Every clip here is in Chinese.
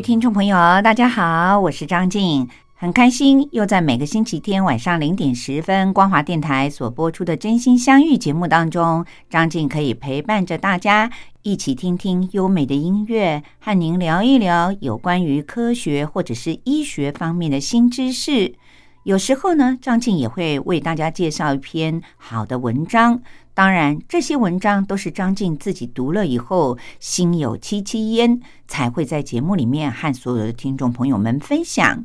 听众朋友，大家好，我是张静，很开心又在每个星期天晚上零点十分，光华电台所播出的《真心相遇》节目当中，张静可以陪伴着大家一起听听优美的音乐，和您聊一聊有关于科学或者是医学方面的新知识。有时候呢，张静也会为大家介绍一篇好的文章。当然，这些文章都是张静自己读了以后心有戚戚焉，才会在节目里面和所有的听众朋友们分享。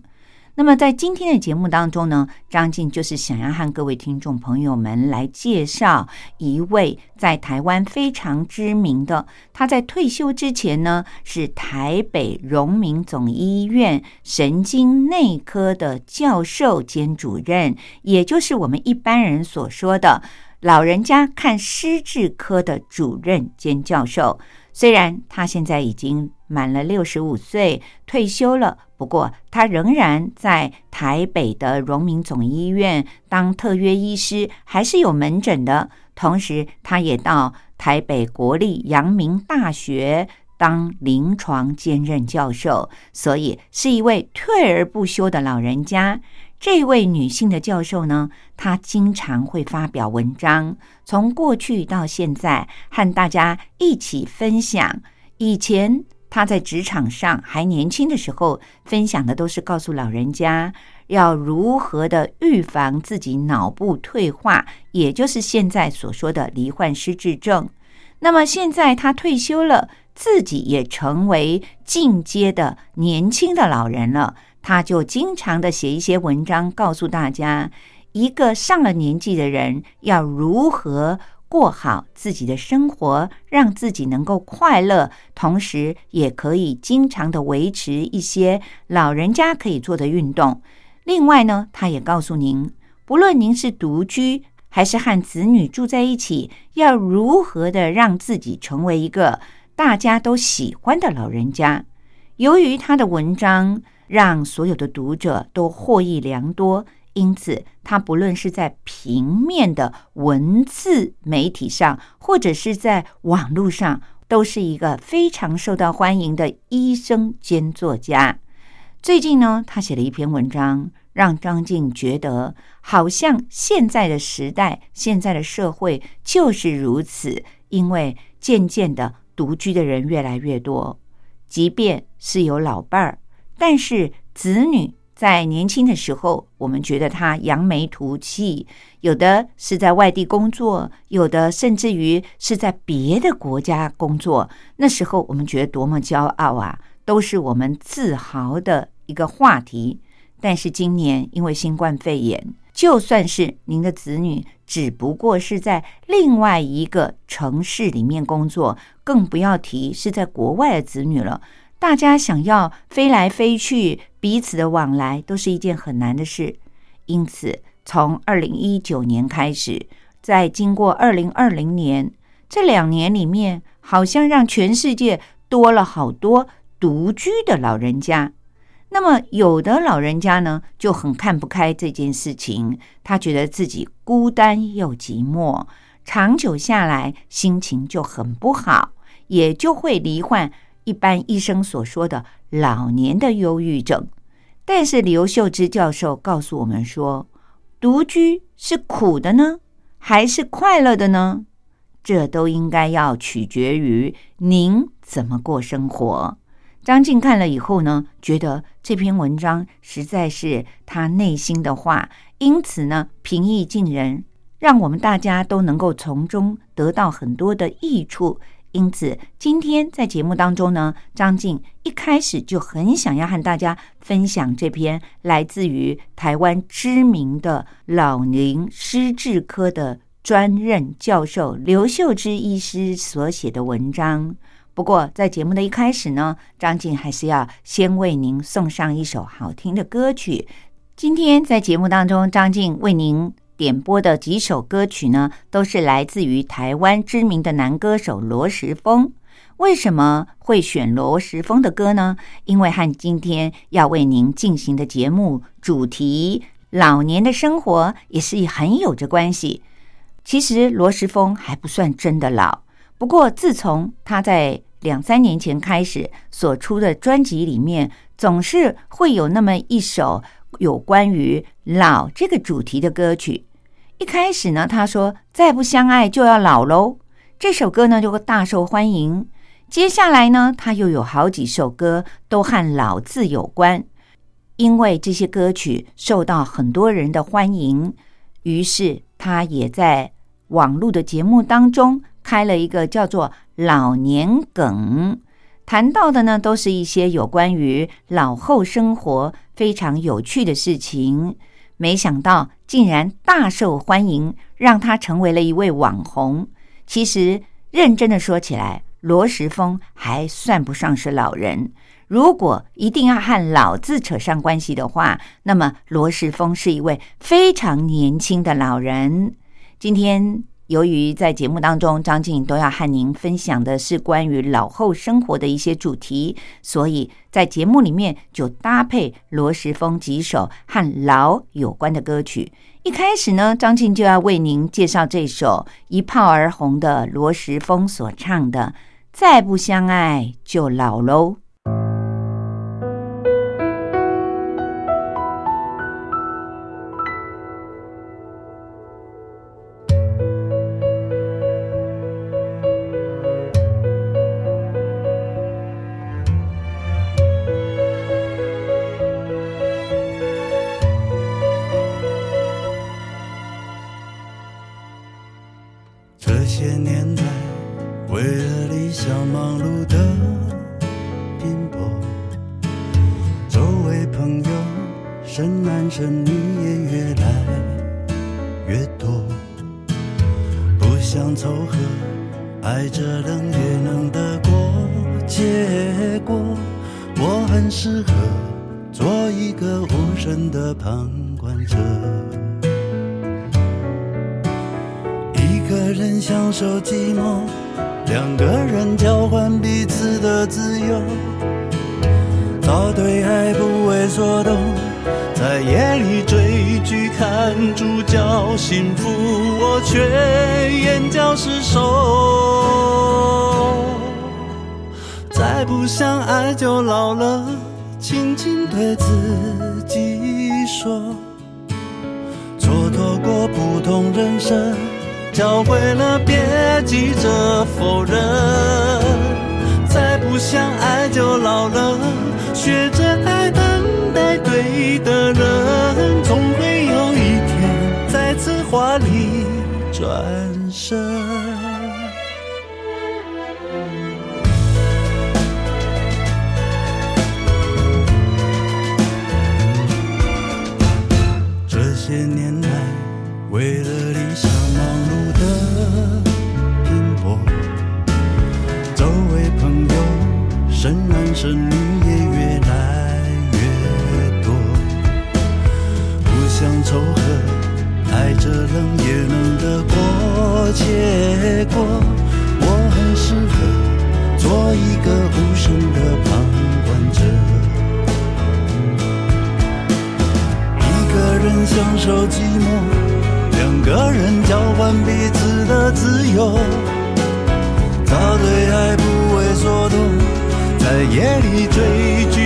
那么，在今天的节目当中呢，张静就是想要和各位听众朋友们来介绍一位在台湾非常知名的，他在退休之前呢是台北荣民总医院神经内科的教授兼主任，也就是我们一般人所说的。老人家看失智科的主任兼教授，虽然他现在已经满了六十五岁退休了，不过他仍然在台北的荣民总医院当特约医师，还是有门诊的。同时，他也到台北国立阳明大学当临床兼任教授，所以是一位退而不休的老人家。这位女性的教授呢，她经常会发表文章，从过去到现在，和大家一起分享。以前她在职场上还年轻的时候，分享的都是告诉老人家要如何的预防自己脑部退化，也就是现在所说的罹患失智症。那么现在她退休了，自己也成为进阶的年轻的老人了。他就经常的写一些文章，告诉大家，一个上了年纪的人要如何过好自己的生活，让自己能够快乐，同时也可以经常的维持一些老人家可以做的运动。另外呢，他也告诉您，不论您是独居还是和子女住在一起，要如何的让自己成为一个大家都喜欢的老人家。由于他的文章。让所有的读者都获益良多，因此他不论是在平面的文字媒体上，或者是在网络上，都是一个非常受到欢迎的医生兼作家。最近呢，他写了一篇文章，让张静觉得好像现在的时代、现在的社会就是如此，因为渐渐的独居的人越来越多，即便是有老伴儿。但是子女在年轻的时候，我们觉得他扬眉吐气，有的是在外地工作，有的甚至于是在别的国家工作。那时候我们觉得多么骄傲啊，都是我们自豪的一个话题。但是今年因为新冠肺炎，就算是您的子女只不过是在另外一个城市里面工作，更不要提是在国外的子女了。大家想要飞来飞去，彼此的往来都是一件很难的事。因此，从二零一九年开始，在经过二零二零年这两年里面，好像让全世界多了好多独居的老人家。那么，有的老人家呢就很看不开这件事情，他觉得自己孤单又寂寞，长久下来心情就很不好，也就会罹患。一般医生所说的老年的忧郁症，但是刘秀芝教授告诉我们说，独居是苦的呢，还是快乐的呢？这都应该要取决于您怎么过生活。张静看了以后呢，觉得这篇文章实在是他内心的话，因此呢，平易近人，让我们大家都能够从中得到很多的益处。因此，今天在节目当中呢，张静一开始就很想要和大家分享这篇来自于台湾知名的老龄失智科的专任教授刘秀芝医师所写的文章。不过，在节目的一开始呢，张静还是要先为您送上一首好听的歌曲。今天在节目当中，张静为您点播的几首歌曲呢，都是来自于台湾知名的男歌手罗时丰。为什么会选罗时丰的歌呢？因为和今天要为您进行的节目主题——老年的生活，也是很有着关系。其实罗时丰还不算真的老，不过自从他在两三年前开始所出的专辑里面，总是会有那么一首有关于老这个主题的歌曲。一开始呢，他说“再不相爱就要老喽”，这首歌呢就会大受欢迎。接下来呢，他又有好几首歌都和“老”字有关，因为这些歌曲受到很多人的欢迎，于是他也在网络的节目当中开了一个叫做“老年梗”，谈到的呢都是一些有关于老后生活非常有趣的事情。没想到竟然大受欢迎，让他成为了一位网红。其实认真的说起来，罗时丰还算不上是老人。如果一定要和“老”字扯上关系的话，那么罗时丰是一位非常年轻的老人。今天由于在节目当中，张静都要和您分享的是关于老后生活的一些主题，所以在节目里面就搭配罗时丰几首和老有关的歌曲。一开始呢，张静就要为您介绍这首一炮而红的罗时丰所唱的。再不相爱就老喽。两个人交换彼此的自由，早对爱不为所动，在夜里追剧看主角幸福，我却眼角失守。再不相爱就老了，轻轻对自己说，蹉跎过普通人生。教会了别急着否认再不想爱就老了学着爱等待对的人总会有一天再次华丽转身。结果我很适合做一个无声的旁观者，一个人享受寂寞，两个人交换彼此的自由，他对爱不为所动，在夜里追剧。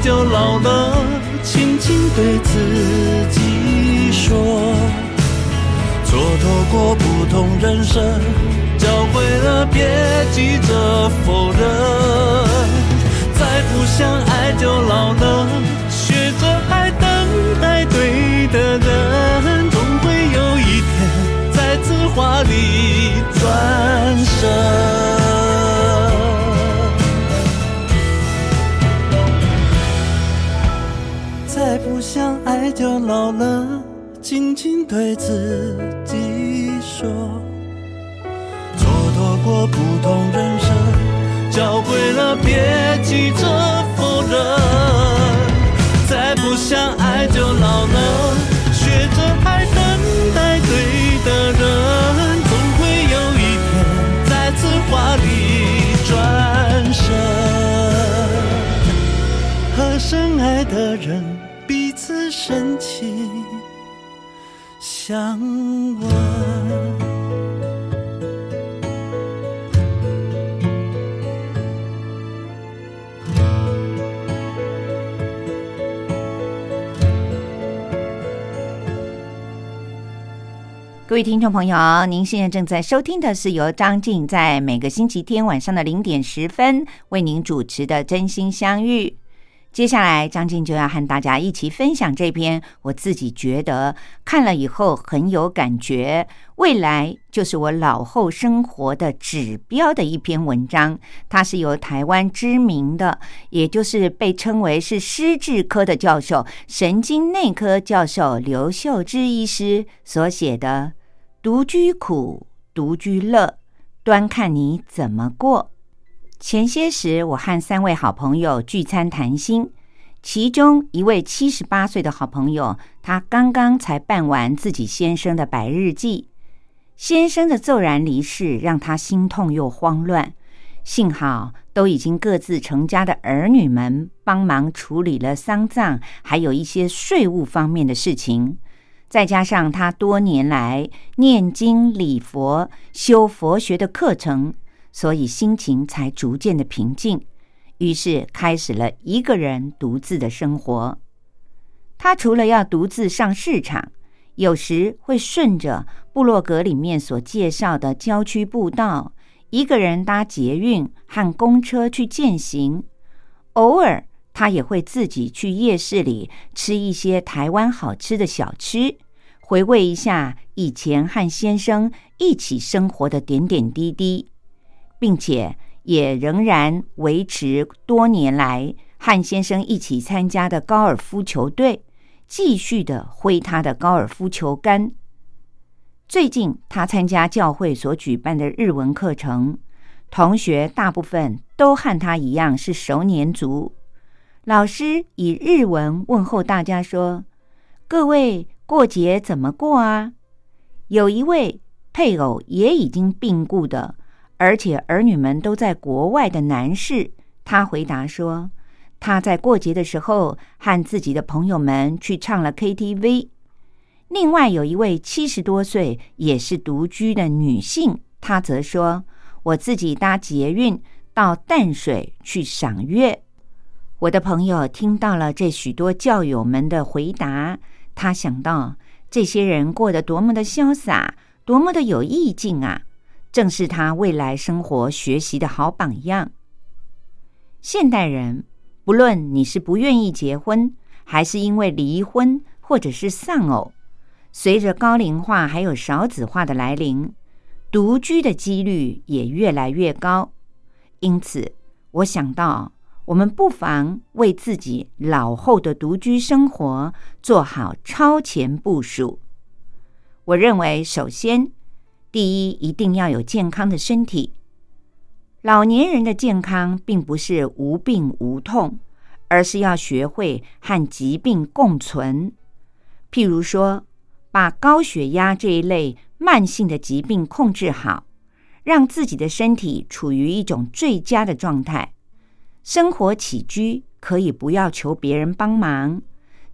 就老了轻轻对自己说蹉跎过不同人生教会了别急着否认再不想爱就老了学着爱等待对的人总会有一天再次华丽转身。就老了，轻轻对自己说，蹉跎过不同人生，教会了别急着否认。再不想爱就老了，学着爱等待对的人，相吻。各位听众朋友，您现在正在收听的是由张静在每个星期天晚上的零点十分为您主持的《真心相遇》。接下来，张静就要和大家一起分享这篇我自己觉得看了以后很有感觉，未来就是我老后生活的指标的一篇文章。它是由台湾知名的，也就是被称为是失智科的教授、神经内科教授刘秀芝医师所写的。独居苦，独居乐，端看你怎么过。前些时，我和三位好朋友聚餐谈心，其中一位七十八岁的好朋友，他刚刚才办完自己先生的百日祭。先生的骤然离世，让他心痛又慌乱。幸好都已经各自成家的儿女们帮忙处理了丧葬，还有一些税务方面的事情。再加上他多年来念经礼佛、修佛学的课程，所以心情才逐渐的平静。于是开始了一个人独自的生活。他除了要独自上市场，有时会顺着部落格里面所介绍的郊区步道，一个人搭捷运和公车去践行。偶尔。他也会自己去夜市里吃一些台湾好吃的小吃，回味一下以前和先生一起生活的点点滴滴，并且也仍然维持多年来和先生一起参加的高尔夫球队，继续的挥他的高尔夫球杆。最近他参加教会所举办的日文课程，同学大部分都和他一样是熟年族。老师以日文问候大家说：“各位过节怎么过啊？”有一位配偶也已经病故的，而且儿女们都在国外的男士，他回答说：“他在过节的时候和自己的朋友们去唱了 KTV。”另外有一位七十多岁也是独居的女性，她则说：“我自己搭捷运到淡水去赏月。”我的朋友听到了这许多教友们的回答，他想到这些人过得多么的潇洒，多么的有意境啊！正是他未来生活学习的好榜样。现代人，不论你是不愿意结婚，还是因为离婚或者是丧偶，随着高龄化还有少子化的来临，独居的几率也越来越高。因此，我想到。我们不妨为自己老后的独居生活做好超前部署。我认为，首先，第一，一定要有健康的身体。老年人的健康并不是无病无痛，而是要学会和疾病共存。譬如说，把高血压这一类慢性的疾病控制好，让自己的身体处于一种最佳的状态。生活起居可以不要求别人帮忙，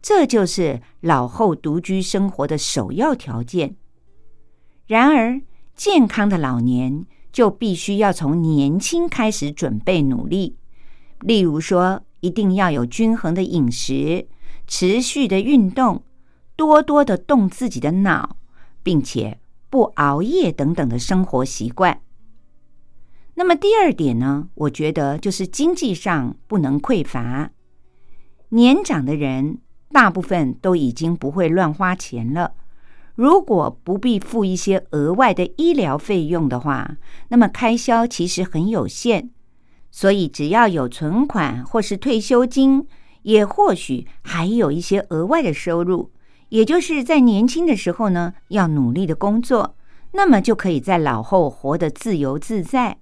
这就是老后独居生活的首要条件。然而，健康的老年就必须要从年轻开始准备努力。例如说，一定要有均衡的饮食、持续的运动、多多的动自己的脑，并且不熬夜等等的生活习惯。那么第二点呢？我觉得就是经济上不能匮乏。年长的人大部分都已经不会乱花钱了。如果不必付一些额外的医疗费用的话，那么开销其实很有限。所以只要有存款或是退休金，也或许还有一些额外的收入，也就是在年轻的时候呢，要努力的工作，那么就可以在老后活得自由自在。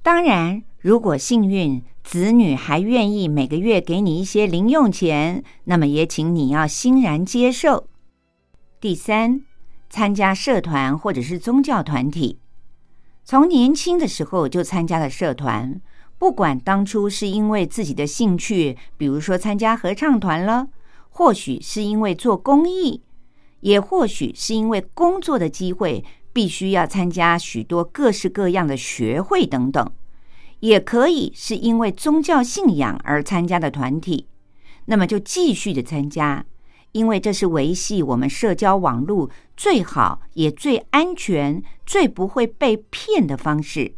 当然，如果幸运，子女还愿意每个月给你一些零用钱，那么也请你要欣然接受。第三，参加社团或者是宗教团体，从年轻的时候就参加了社团。不管当初是因为自己的兴趣，比如说参加合唱团了，或许是因为做公益，也或许是因为工作的机会，必须要参加许多各式各样的学会等等，也可以是因为宗教信仰而参加的团体，那么就继续的参加，因为这是维系我们社交网络最好也最安全、最不会被骗的方式。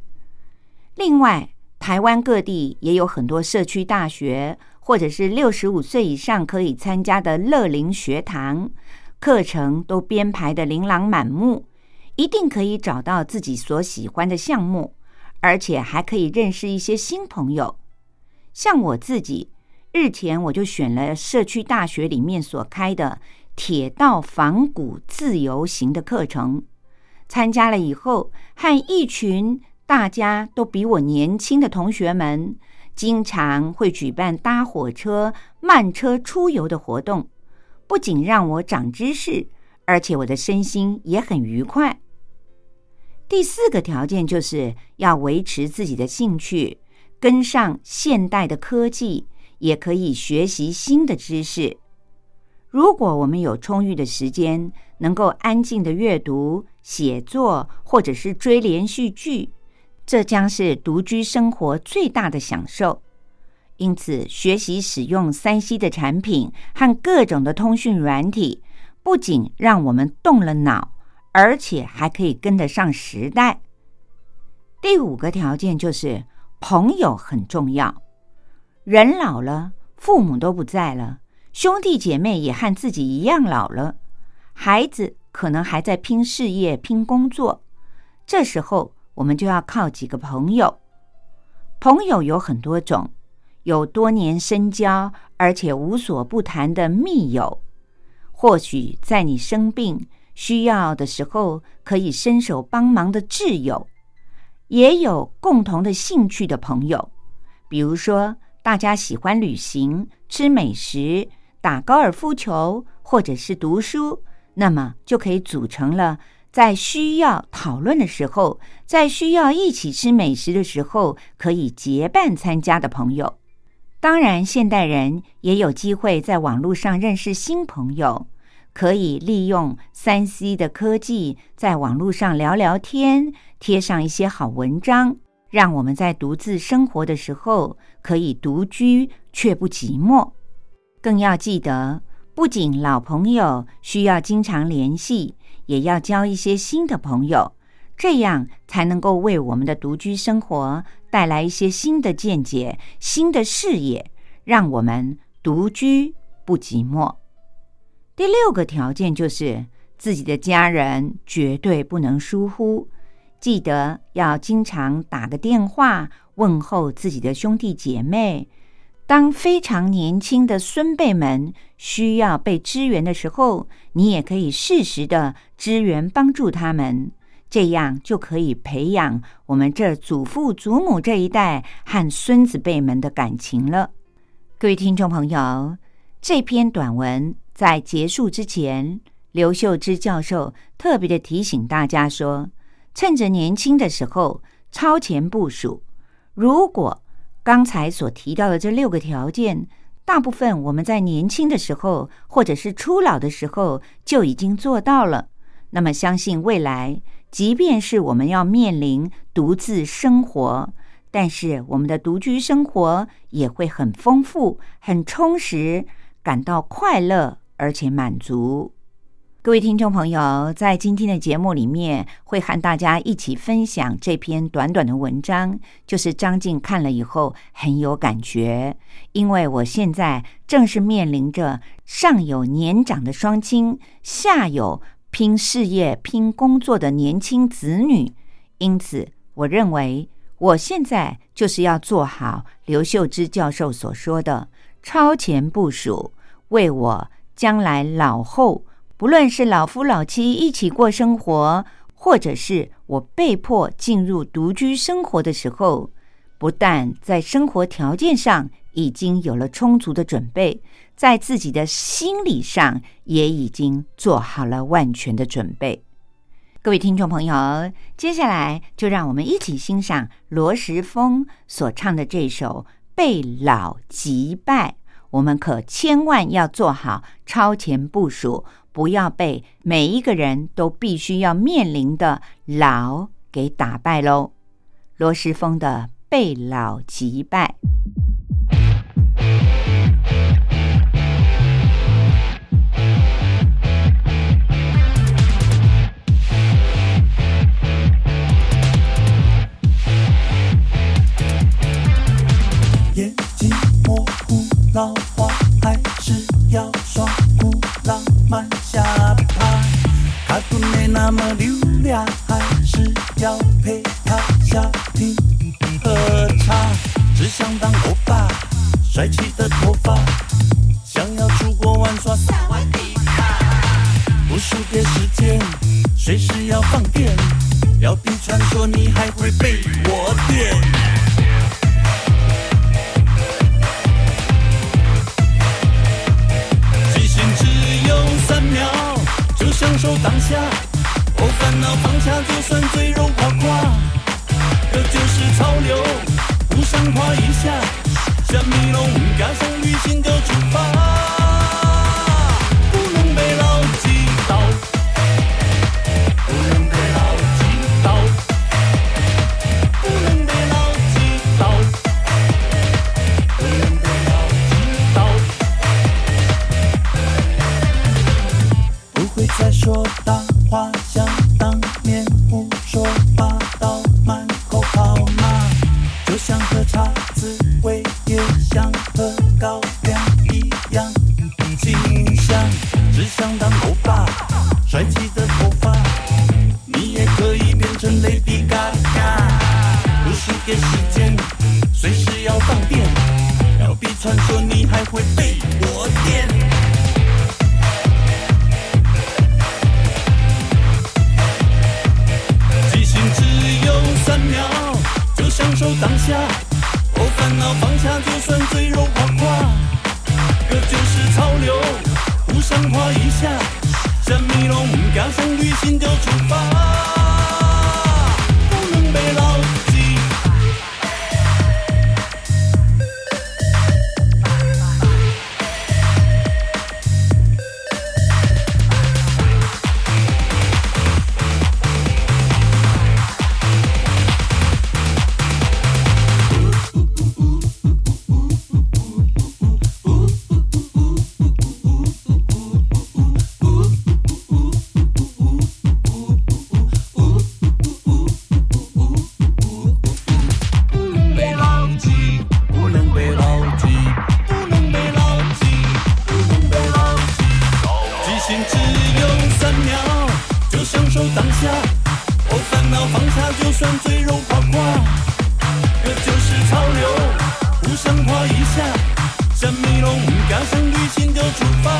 另外。台湾各地也有很多社区大学，或者是六十五岁以上可以参加的乐龄学堂，课程都编排的琳琅满目，一定可以找到自己所喜欢的项目，而且还可以认识一些新朋友。像我自己，日前我就选了社区大学里面所开的铁道仿古自由行的课程，参加了以后，和一群。大家都比我年轻的同学们，经常会举办搭火车、慢车出游的活动，不仅让我长知识，而且我的身心也很愉快。第四个条件就是要维持自己的兴趣，跟上现代的科技，也可以学习新的知识。如果我们有充裕的时间，能够安静的阅读、写作，或者是追连续剧。这将是独居生活最大的享受，因此学习使用三 C 的产品和各种的通讯软体，不仅让我们动了脑，而且还可以跟得上时代。第五个条件就是朋友很重要。人老了，父母都不在了，兄弟姐妹也和自己一样老了，孩子可能还在拼事业、拼工作，这时候。我们就要靠几个朋友。朋友有很多种，有多年深交而且无所不谈的密友，或许在你生病需要的时候可以伸手帮忙的挚友，也有共同的兴趣的朋友，比如说大家喜欢旅行、吃美食、打高尔夫球，或者是读书，那么就可以组成了。在需要讨论的时候，在需要一起吃美食的时候，可以结伴参加的朋友。当然，现代人也有机会在网络上认识新朋友，可以利用三 C 的科技，在网络上聊聊天，贴上一些好文章，让我们在独自生活的时候可以独居却不寂寞。更要记得，不仅老朋友需要经常联系。也要交一些新的朋友，这样才能够为我们的独居生活带来一些新的见解、新的视野，让我们独居不寂寞。第六个条件就是自己的家人绝对不能疏忽，记得要经常打个电话问候自己的兄弟姐妹。当非常年轻的孙辈们需要被支援的时候，你也可以适时的支援帮助他们，这样就可以培养我们这祖父祖母这一代和孙子辈们的感情了。各位听众朋友，这篇短文在结束之前，刘秀芝教授特别的提醒大家说：趁着年轻的时候超前部署，如果刚才所提到的这六个条件，大部分我们在年轻的时候，或者是初老的时候就已经做到了。那么，相信未来，即便是我们要面临独自生活，但是我们的独居生活也会很丰富、很充实，感到快乐而且满足。各位听众朋友，在今天的节目里面，会和大家一起分享这篇短短的文章，就是张静看了以后很有感觉。因为我现在正是面临着上有年长的双亲，下有拼事业、拼工作的年轻子女，因此我认为我现在就是要做好刘秀芝教授所说的，超前部署，为我将来老后，不论是老夫老妻一起过生活，或者是我被迫进入独居生活的时候，不但在生活条件上已经有了充足的准备，在自己的心理上也已经做好了万全的准备。各位听众朋友，接下来就让我们一起欣赏罗时峰所唱的这首《被老击败》。我们可千万要做好超前部署，不要被每一个人都必须要面临的老给打败喽。罗时峰的《被老击败》。浪漫下趴。卡顿没那么流亮，还是要陪他下厅喝茶。只想当欧巴，帅气的头发，想要出国玩耍，萨瓦迪卡。不输给时间，随时要放电。要比传说，你还会被我电。都挡下，把烦恼放下，就算赘肉垮垮。这就是潮流，不伤。夸一下，像迷龙，感上旅行的出发。别再说大话。赶上旅行就出发。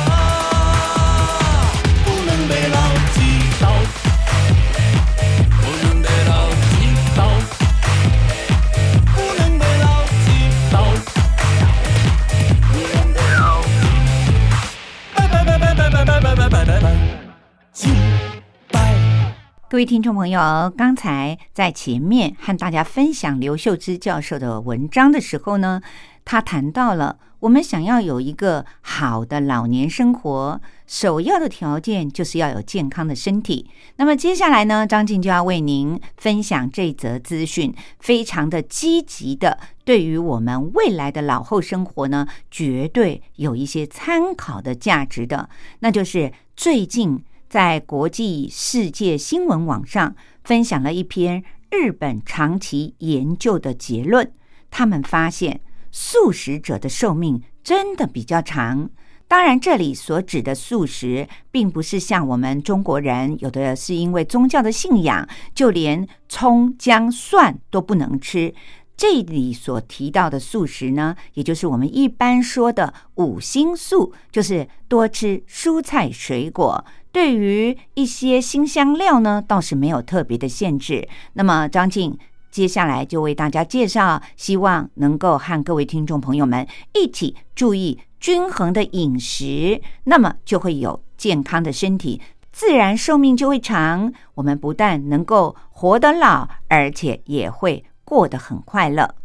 各位听众朋友，刚才在前面和大家分享刘秀芝教授的文章的时候呢，他谈到了我们想要有一个好的老年生活，首要的条件就是要有健康的身体。那么接下来呢，张静就要为您分享这则资讯，非常的积极的，对于我们未来的老后生活呢，绝对有一些参考的价值的，那就是最近。在国际世界新闻网上分享了一篇日本长期研究的结论，他们发现素食者的寿命真的比较长。当然，这里所指的素食，并不是像我们中国人有的是因为宗教的信仰，就连葱、姜、蒜都不能吃。这里所提到的素食呢，也就是我们一般说的五星素，就是多吃蔬菜水果。对于一些新香料呢，倒是没有特别的限制。那么张静接下来就为大家介绍，希望能够和各位听众朋友们一起注意均衡的饮食，那么就会有健康的身体，自然寿命就会长。我们不但能够活得老，而且也会。过得很快乐。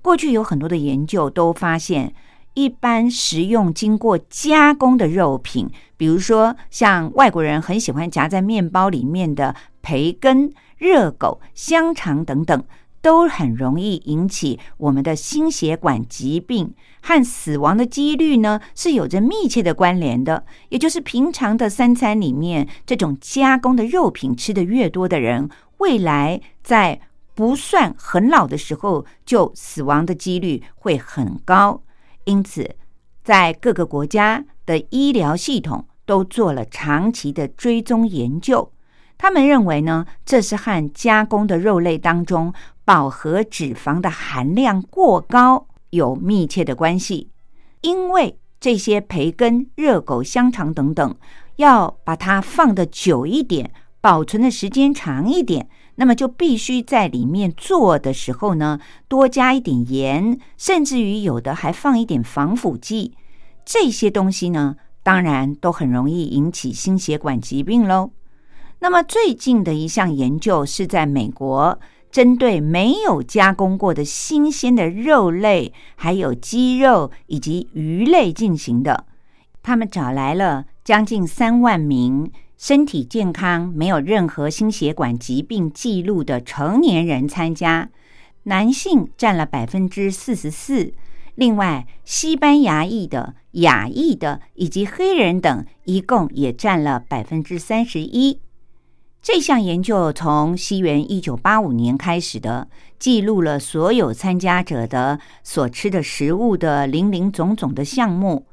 过去有很多的研究都发现，一般食用经过加工的肉品，比如说像外国人很喜欢夹在面包里面的培根、热狗、香肠等等，都很容易引起我们的心血管疾病和死亡的几率呢，是有着密切的关联的。也就是平常的三餐里面，这种加工的肉品吃的越多的人，未来在不算很老的时候，就死亡的几率会很高。因此，在各个国家的医疗系统都做了长期的追踪研究。他们认为呢，这是和加工的肉类当中饱和脂肪的含量过高有密切的关系。因为这些培根、热狗、香肠等等，要把它放的久一点，保存的时间长一点。那么就必须在里面做的时候呢，多加一点盐，甚至于有的还放一点防腐剂。这些东西呢，当然都很容易引起心血管疾病喽。那么最近的一项研究是在美国，针对没有加工过的新鲜的肉类，还有鸡肉以及鱼类进行的。他们找来了将近三万名。身体健康、没有任何心血管疾病记录的成年人参加，男性占了百分之四十四。另外，西班牙裔的、亚裔的以及黑人等，一共也占了百分之三十一。这项研究从西元一九八五年开始的，记录了所有参加者的所吃的食物的零零总总的项目，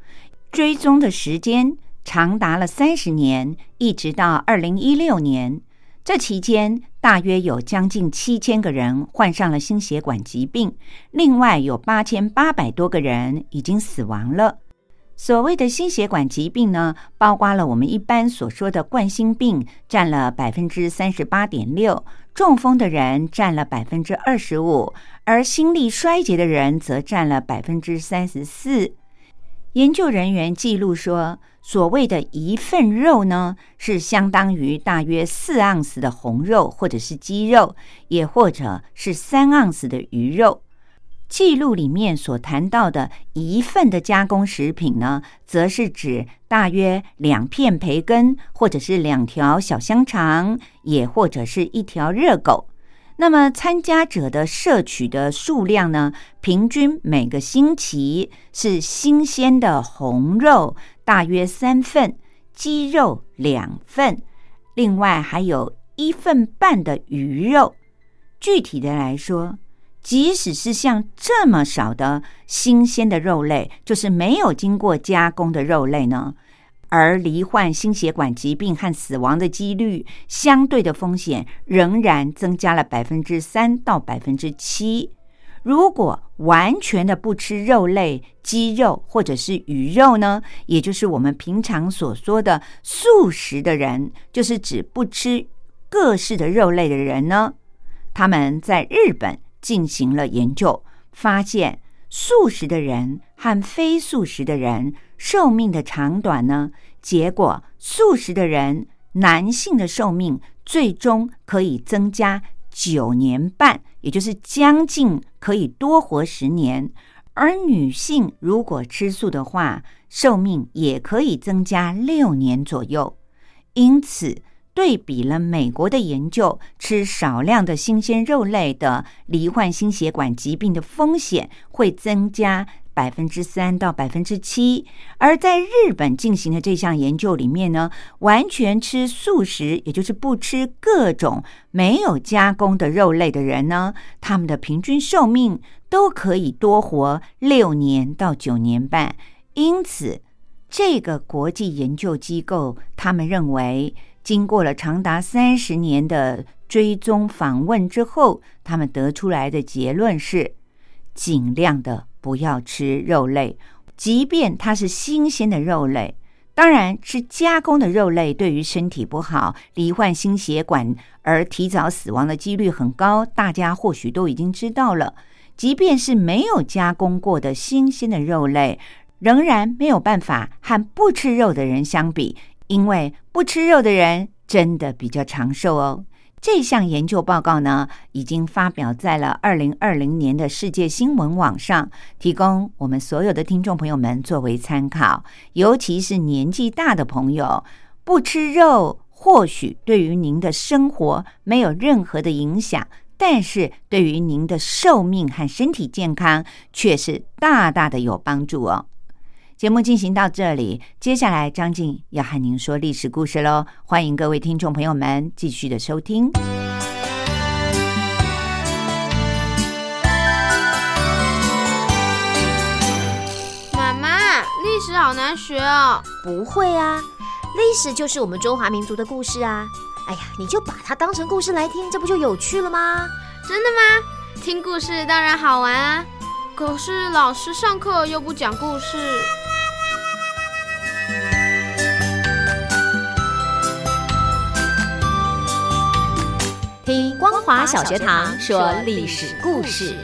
追踪的时间。长达了三十年，一直到二零一六年。这期间，大约有将近七千个人患上了心血管疾病，另外有八千八百多个人已经死亡了。所谓的心血管疾病呢，包括了我们一般所说的冠心病，占了百分之三十八点六；中风的人占了百分之二十五，而心力衰竭的人则占了百分之三十四。研究人员记录说。所谓的一份肉呢，是相当于大约四盎司的红肉，或者是鸡肉，也或者是三盎司的鱼肉。记录里面所谈到的一份的加工食品呢，则是指大约两片培根，或者是两条小香肠，也或者是一条热狗。那么参加者的摄取的数量呢，平均每个星期是新鲜的红肉。大约三份鸡肉，两份，另外还有一份半的鱼肉。具体的来说，即使是像这么少的新鲜的肉类，就是没有经过加工的肉类呢，而罹患心血管疾病和死亡的几率，相对的风险仍然增加了百分之三到百分之七。如果完全的不吃肉类、鸡肉或者是鱼肉呢？也就是我们平常所说的素食的人，就是指不吃各式的肉类的人呢？他们在日本进行了研究，发现素食的人和非素食的人寿命的长短呢？结果素食的人男性的寿命最终可以增加九年半。也就是将近可以多活十年，而女性如果吃素的话，寿命也可以增加六年左右。因此，对比了美国的研究，吃少量的新鲜肉类的罹患心血管疾病的风险会增加。百分之三到百分之七，而在日本进行的这项研究里面呢，完全吃素食，也就是不吃各种没有加工的肉类的人呢，他们的平均寿命都可以多活六年到九年半。因此，这个国际研究机构他们认为，经过了长达三十年的追踪访问之后，他们得出来的结论是：尽量的不要吃肉类，即便它是新鲜的肉类。当然，吃加工的肉类对于身体不好，罹患心血管而提早死亡的几率很高。大家或许都已经知道了。即便是没有加工过的新鲜的肉类，仍然没有办法和不吃肉的人相比。因为不吃肉的人真的比较长寿哦。这项研究报告呢，已经发表在了二零二零年的世界新闻网上，提供我们所有的听众朋友们作为参考。尤其是年纪大的朋友，不吃肉或许对于您的生活没有任何的影响，但是对于您的寿命和身体健康却是大大的有帮助哦。节目进行到这里，接下来张静要和您说历史故事喽。欢迎各位听众朋友们继续的收听。妈妈，历史好难学哦。不会啊，历史就是我们中华民族的故事啊。哎呀，你就把它当成故事来听，这不就有趣了吗？真的吗？听故事当然好玩啊。可是老师上课又不讲故事。听光华小学堂说历史故事。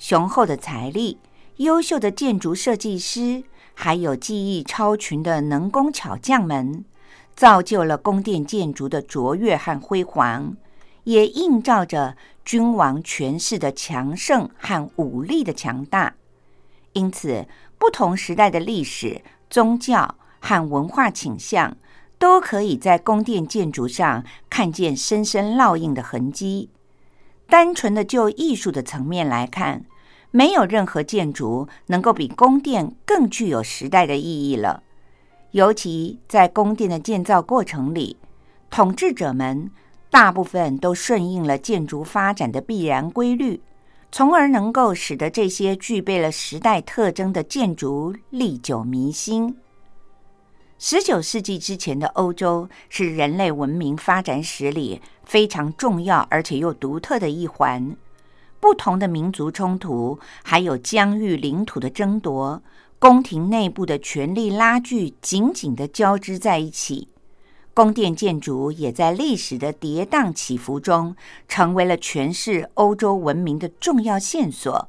雄厚的财力、优秀的建筑设计师，还有技艺超群的能工巧匠们，造就了宫殿建筑的卓越和辉煌，也映照着君王权势的强盛和武力的强大。因此，不同时代的历史、宗教和文化倾向，都可以在宫殿建筑上看见深深烙印的痕迹。单纯的就艺术的层面来看，没有任何建筑能够比宫殿更具有时代的意义了。尤其在宫殿的建造过程里，统治者们大部分都顺应了建筑发展的必然规律，从而能够使得这些具备了时代特征的建筑历久弥新。十九世纪之前的欧洲是人类文明发展史里非常重要而且又独特的一环。不同的民族冲突，还有疆域领土的争夺，宫廷内部的权力拉锯紧紧的交织在一起。宫殿建筑也在历史的跌宕起伏中，成为了诠释欧洲文明的重要线索。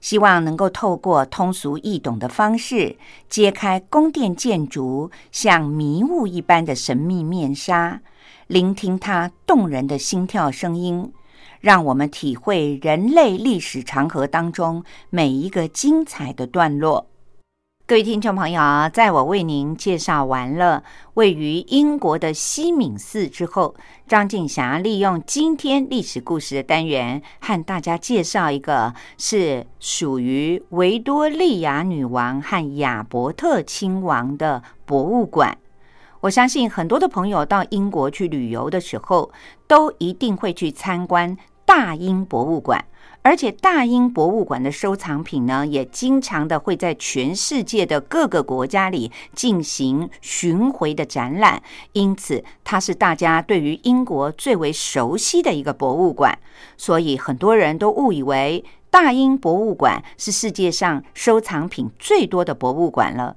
希望能够透过通俗易懂的方式，揭开宫殿建筑像迷雾一般的神秘面纱，聆听它动人的心跳声音，让我们体会人类历史长河当中每一个精彩的段落。各位听众朋友，在我为您介绍完了位于英国的西敏寺之后，张静霞利用今天历史故事的单元，和大家介绍一个是属于维多利亚女王和亚伯特亲王的博物馆。我相信很多的朋友到英国去旅游的时候，都一定会去参观大英博物馆。而且大英博物馆的收藏品呢，也经常的会在全世界的各个国家里进行巡回的展览，因此它是大家对于英国最为熟悉的一个博物馆。所以很多人都误以为大英博物馆是世界上收藏品最多的博物馆了。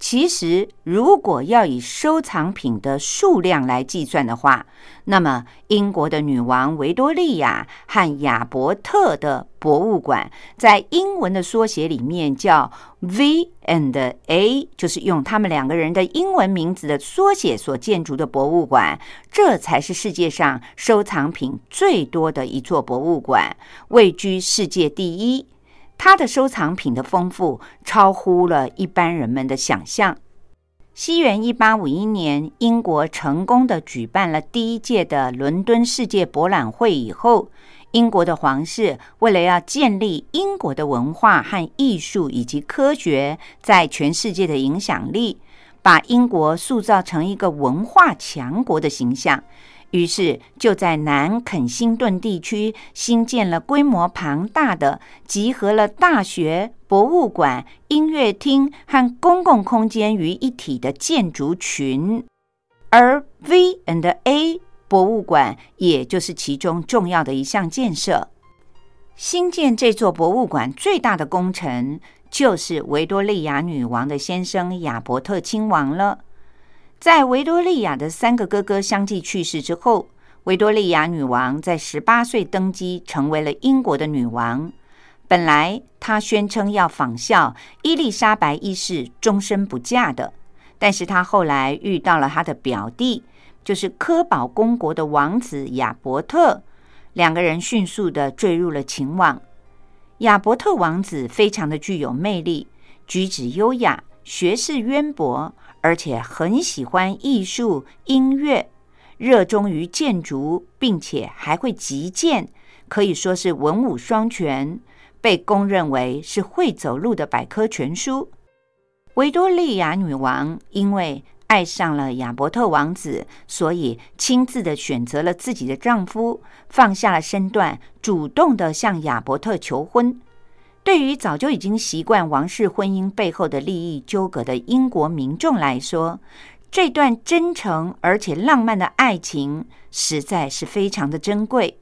其实，如果要以收藏品的数量来计算的话，那么英国的女王维多利亚和亚伯特的博物馆，在英文的缩写里面叫 V and A，就是用他们两个人的英文名字的缩写所建筑的博物馆，这才是世界上收藏品最多的一座博物馆，位居世界第一。他的收藏品的丰富超乎了一般人们的想象。西元一八五一年，英国成功的举办了第一届的伦敦世界博览会以后，英国的皇室为了要建立英国的文化和艺术以及科学在全世界的影响力，把英国塑造成一个文化强国的形象。于是，就在南肯辛顿地区新建了规模庞大的、集合了大学、博物馆、音乐厅和公共空间于一体的建筑群，而 V and A 博物馆也就是其中重要的一项建设。新建这座博物馆最大的工程，就是维多利亚女王的先生亚伯特亲王了。在维多利亚的三个哥哥相继去世之后，维多利亚女王在十八岁登基，成为了英国的女王。本来她宣称要仿效伊丽莎白一世终身不嫁的，但是她后来遇到了她的表弟，就是科堡公国的王子亚伯特，两个人迅速的坠入了情网。亚伯特王子非常的具有魅力，举止优雅，学识渊博。而且很喜欢艺术、音乐，热衷于建筑，并且还会击剑，可以说是文武双全，被公认为是会走路的百科全书。维多利亚女王因为爱上了亚伯特王子，所以亲自的选择了自己的丈夫，放下了身段，主动的向亚伯特求婚。对于早就已经习惯王室婚姻背后的利益纠葛的英国民众来说，这段真诚而且浪漫的爱情实在是非常的珍贵。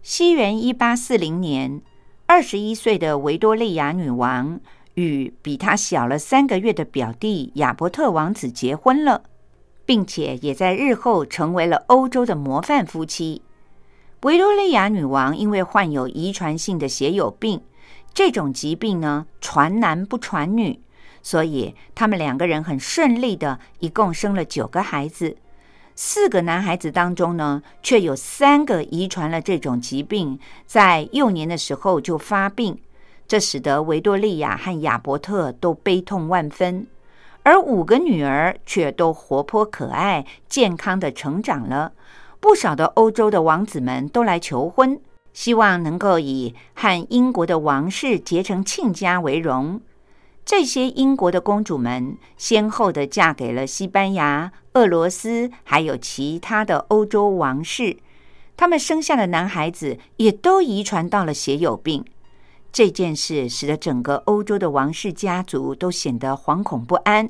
西元一八四零年，二十一岁的维多利亚女王与比她小了三个月的表弟亚伯特王子结婚了，并且也在日后成为了欧洲的模范夫妻。维多利亚女王因为患有遗传性的血友病。这种疾病呢，传男不传女，所以他们两个人很顺利的，一共生了九个孩子。四个男孩子当中呢，却有三个遗传了这种疾病，在幼年的时候就发病，这使得维多利亚和亚伯特都悲痛万分。而五个女儿却都活泼可爱、健康的成长了。不少的欧洲的王子们都来求婚，希望能够以和英国的王室结成亲家为荣。这些英国的公主们先后的嫁给了西班牙、俄罗斯，还有其他的欧洲王室。他们生下的男孩子也都遗传到了血友病。这件事使得整个欧洲的王室家族都显得惶恐不安。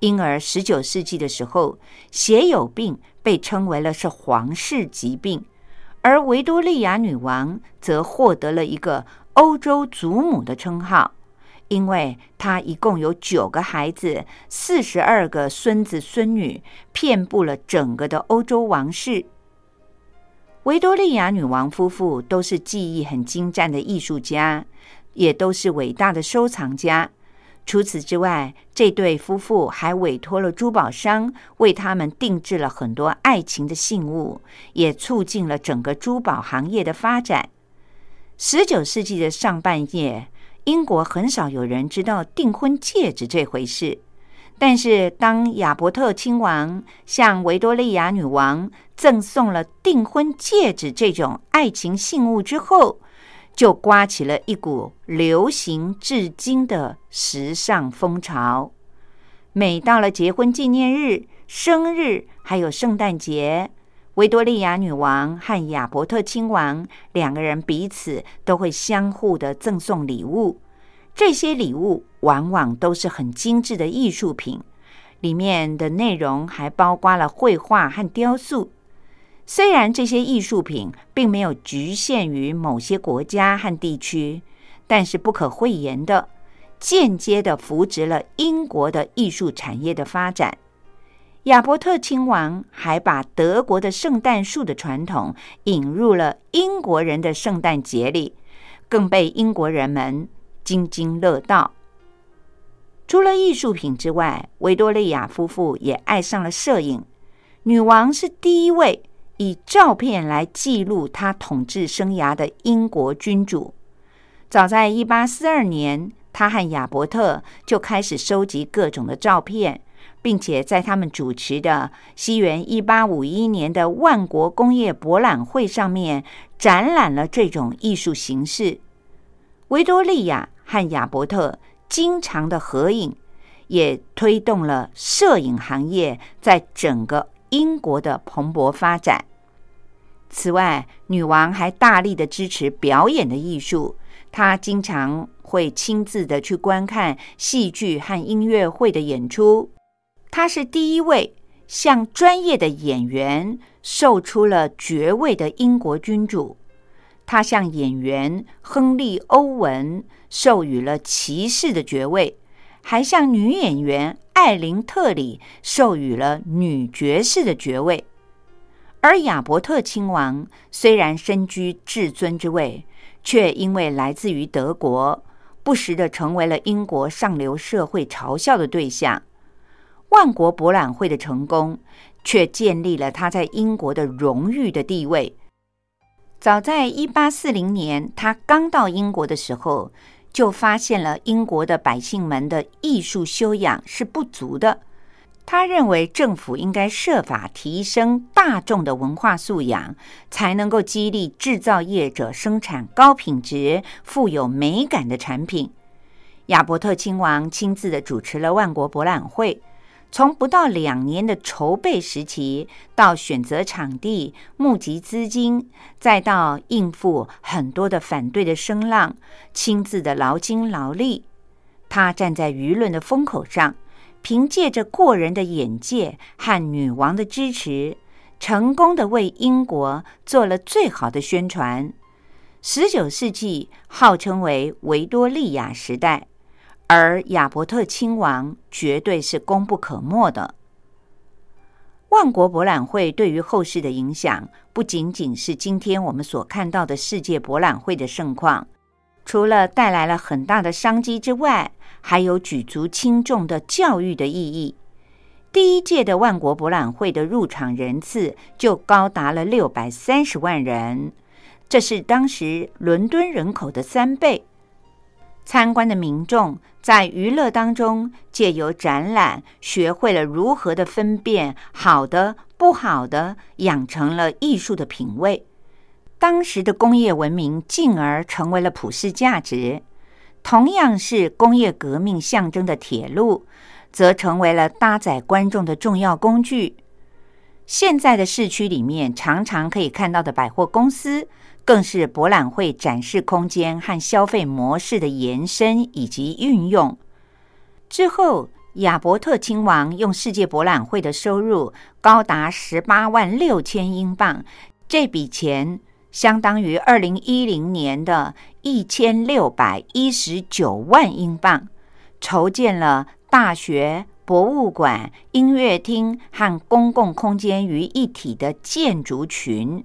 因而，十九世纪的时候，血友病被称为了是皇室疾病，而维多利亚女王则获得了一个欧洲祖母的称号。因为她一共有九个孩子，四十二个孙子孙女，遍布了整个的欧洲王室。维多利亚女王夫妇都是技艺很精湛的艺术家，也都是伟大的收藏家。除此之外，这对夫妇还委托了珠宝商为他们定制了很多爱情的信物，也促进了整个珠宝行业的发展。十九世纪的上半叶。英国很少有人知道订婚戒指这回事，但是当亚伯特亲王向维多利亚女王赠送了订婚戒指这种爱情信物之后，就刮起了一股流行至今的时尚风潮。每到了结婚纪念日、生日，还有圣诞节，维多利亚女王和亚伯特亲王两个人彼此都会相互的赠送礼物，这些礼物往往都是很精致的艺术品，里面的内容还包括了绘画和雕塑。虽然这些艺术品并没有局限于某些国家和地区，但是不可讳言的，间接的扶植了英国的艺术产业的发展。亚伯特亲王还把德国的圣诞树的传统引入了英国人的圣诞节里，更被英国人们津津乐道。除了艺术品之外，维多利亚夫妇也爱上了摄影。女王是第一位以照片来记录他统治生涯的英国君主。早在一八四二年，他和亚伯特就开始收集各种的照片。并且在他们主持的西元一八五一年的万国工业博览会上面展览了这种艺术形式。维多利亚和亚伯特经常的合影，也推动了摄影行业在整个英国的蓬勃发展。此外，女王还大力的支持表演的艺术，她经常会亲自的去观看戏剧和音乐会的演出。她是第一位向专业的演员授出了爵位的英国君主。他向演员亨利·欧文授予了骑士的爵位，还向女演员艾琳·特里授予了女爵士的爵位。而亚伯特亲王虽然身居至尊之位，却因为来自于德国，不时的成为了英国上流社会嘲笑的对象。万国博览会的成功，却建立了他在英国的荣誉的地位。早在一八四零年，他刚到英国的时候，就发现了英国的百姓们的艺术修养是不足的。他认为政府应该设法提升大众的文化素养，才能够激励制造业者生产高品质、富有美感的产品。亚伯特亲王亲自的主持了万国博览会。从不到两年的筹备时期，到选择场地、募集资金，再到应付很多的反对的声浪，亲自的劳心劳力，他站在舆论的风口上，凭借着过人的眼界和女王的支持，成功的为英国做了最好的宣传。十九世纪号称为维多利亚时代。而亚伯特亲王绝对是功不可没的。万国博览会对于后世的影响，不仅仅是今天我们所看到的世界博览会的盛况，除了带来了很大的商机之外，还有举足轻重的教育的意义。第一届的万国博览会的入场人次就高达了六百三十万人，这是当时伦敦人口的三倍。参观的民众在娱乐当中，借由展览，学会了如何的分辨好的、不好的，养成了艺术的品味。当时的工业文明进而成为了普世价值。同样是工业革命象征的铁路，则成为了搭载观众的重要工具。现在的市区里面常常可以看到的百货公司。更是博览会展示空间和消费模式的延伸以及运用。之后，亚伯特亲王用世界博览会的收入高达十八万六千英镑，这笔钱相当于二零一零年的一千六百一十九万英镑，筹建了大学、博物馆、音乐厅和公共空间于一体的建筑群。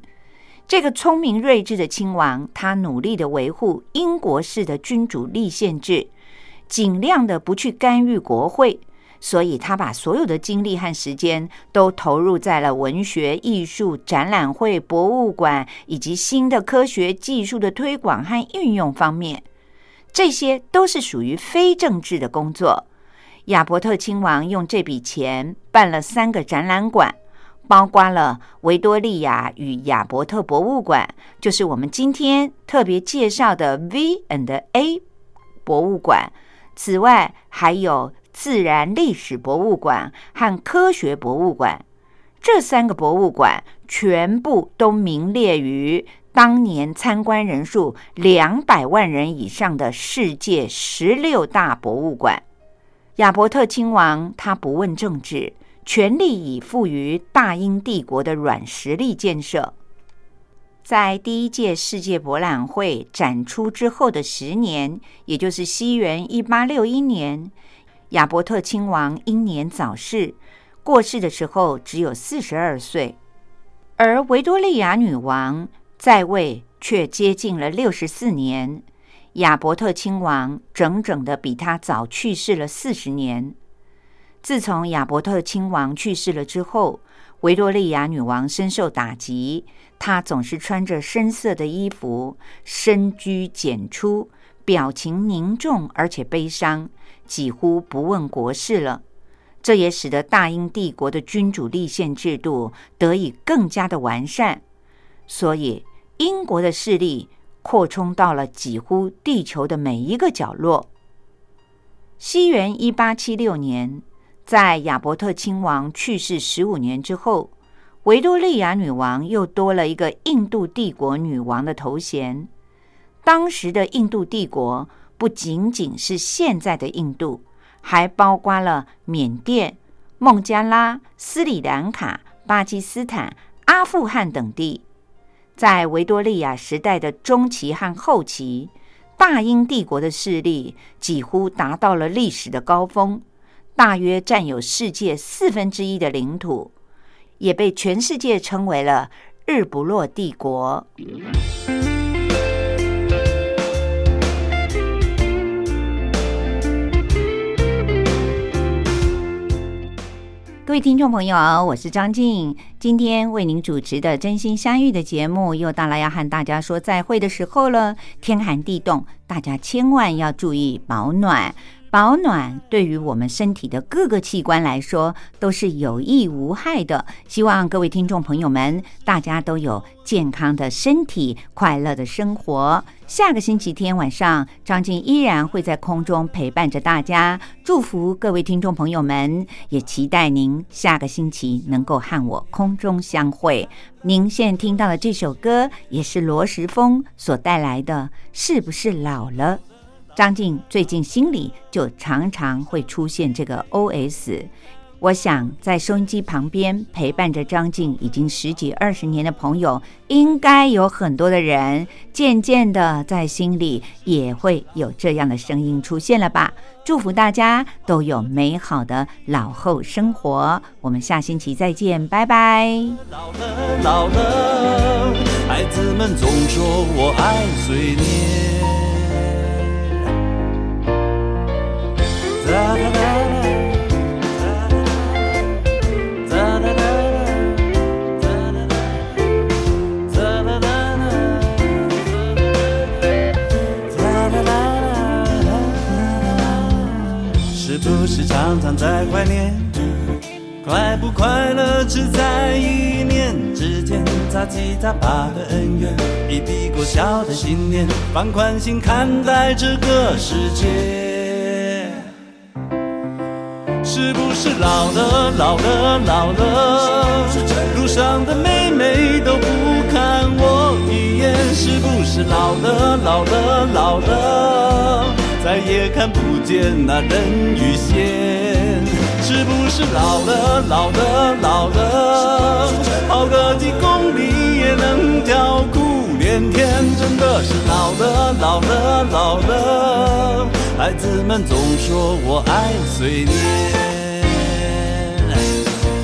这个聪明睿智的亲王，他努力的维护英国式的君主立宪制，尽量的不去干预国会，所以他把所有的精力和时间都投入在了文学、艺术、展览会、博物馆以及新的科学技术的推广和运用方面。这些都是属于非政治的工作。亚伯特亲王用这笔钱办了三个展览馆。包括了维多利亚与亚伯特博物馆，就是我们今天特别介绍的 V and A 博物馆。此外，还有自然历史博物馆和科学博物馆。这三个博物馆全部都名列于当年参观人数两百万人以上的世界十六大博物馆。亚伯特亲王他不问政治。全力以赴于大英帝国的软实力建设。在第一届世界博览会展出之后的十年，也就是西元一八六一年，亚伯特亲王英年早逝，过世的时候只有四十二岁，而维多利亚女王在位却接近了六十四年。亚伯特亲王整整的比他早去世了四十年。自从亚伯特亲王去世了之后，维多利亚女王深受打击。她总是穿着深色的衣服，深居简出，表情凝重而且悲伤，几乎不问国事了。这也使得大英帝国的君主立宪制度得以更加的完善。所以，英国的势力扩充到了几乎地球的每一个角落。西元一八七六年。在亚伯特亲王去世十五年之后，维多利亚女王又多了一个印度帝国女王的头衔。当时的印度帝国不仅仅是现在的印度，还包括了缅甸、孟加拉、斯里兰卡、巴基斯坦、阿富汗等地。在维多利亚时代的中期和后期，大英帝国的势力几乎达到了历史的高峰。大约占有世界四分之一的领土，也被全世界称为了“日不落帝国”。各位听众朋友，我是张静，今天为您主持的《真心相遇》的节目又到了要和大家说再会的时候了。天寒地冻，大家千万要注意保暖。保暖对于我们身体的各个器官来说都是有益无害的。希望各位听众朋友们，大家都有健康的身体，快乐的生活。下个星期天晚上，张静依然会在空中陪伴着大家，祝福各位听众朋友们，也期待您下个星期能够和我空中相会。您现在听到的这首歌，也是罗时丰所带来的，是不是老了？张静最近心里就常常会出现这个 O.S。我想在收音机旁边陪伴着张静已经十几二十年的朋友，应该有很多的人渐渐的在心里也会有这样的声音出现了吧？祝福大家都有美好的老后生活。我们下星期再见，拜拜。老了老了，孩子们总说我爱岁年。常常在怀念，快不快乐只在一念之间。杂七杂八的恩怨，一笔勾销的信念，放宽心看待这个世界。是不是老了，老了，老了？路上的妹妹都不看我一眼。是不是老了，老了，老了？再也看不见那人鱼线，是不是老了，老了，老了？跑个几公里也能叫苦连天，真的是老了，老了，老了。孩子们总说我爱随便。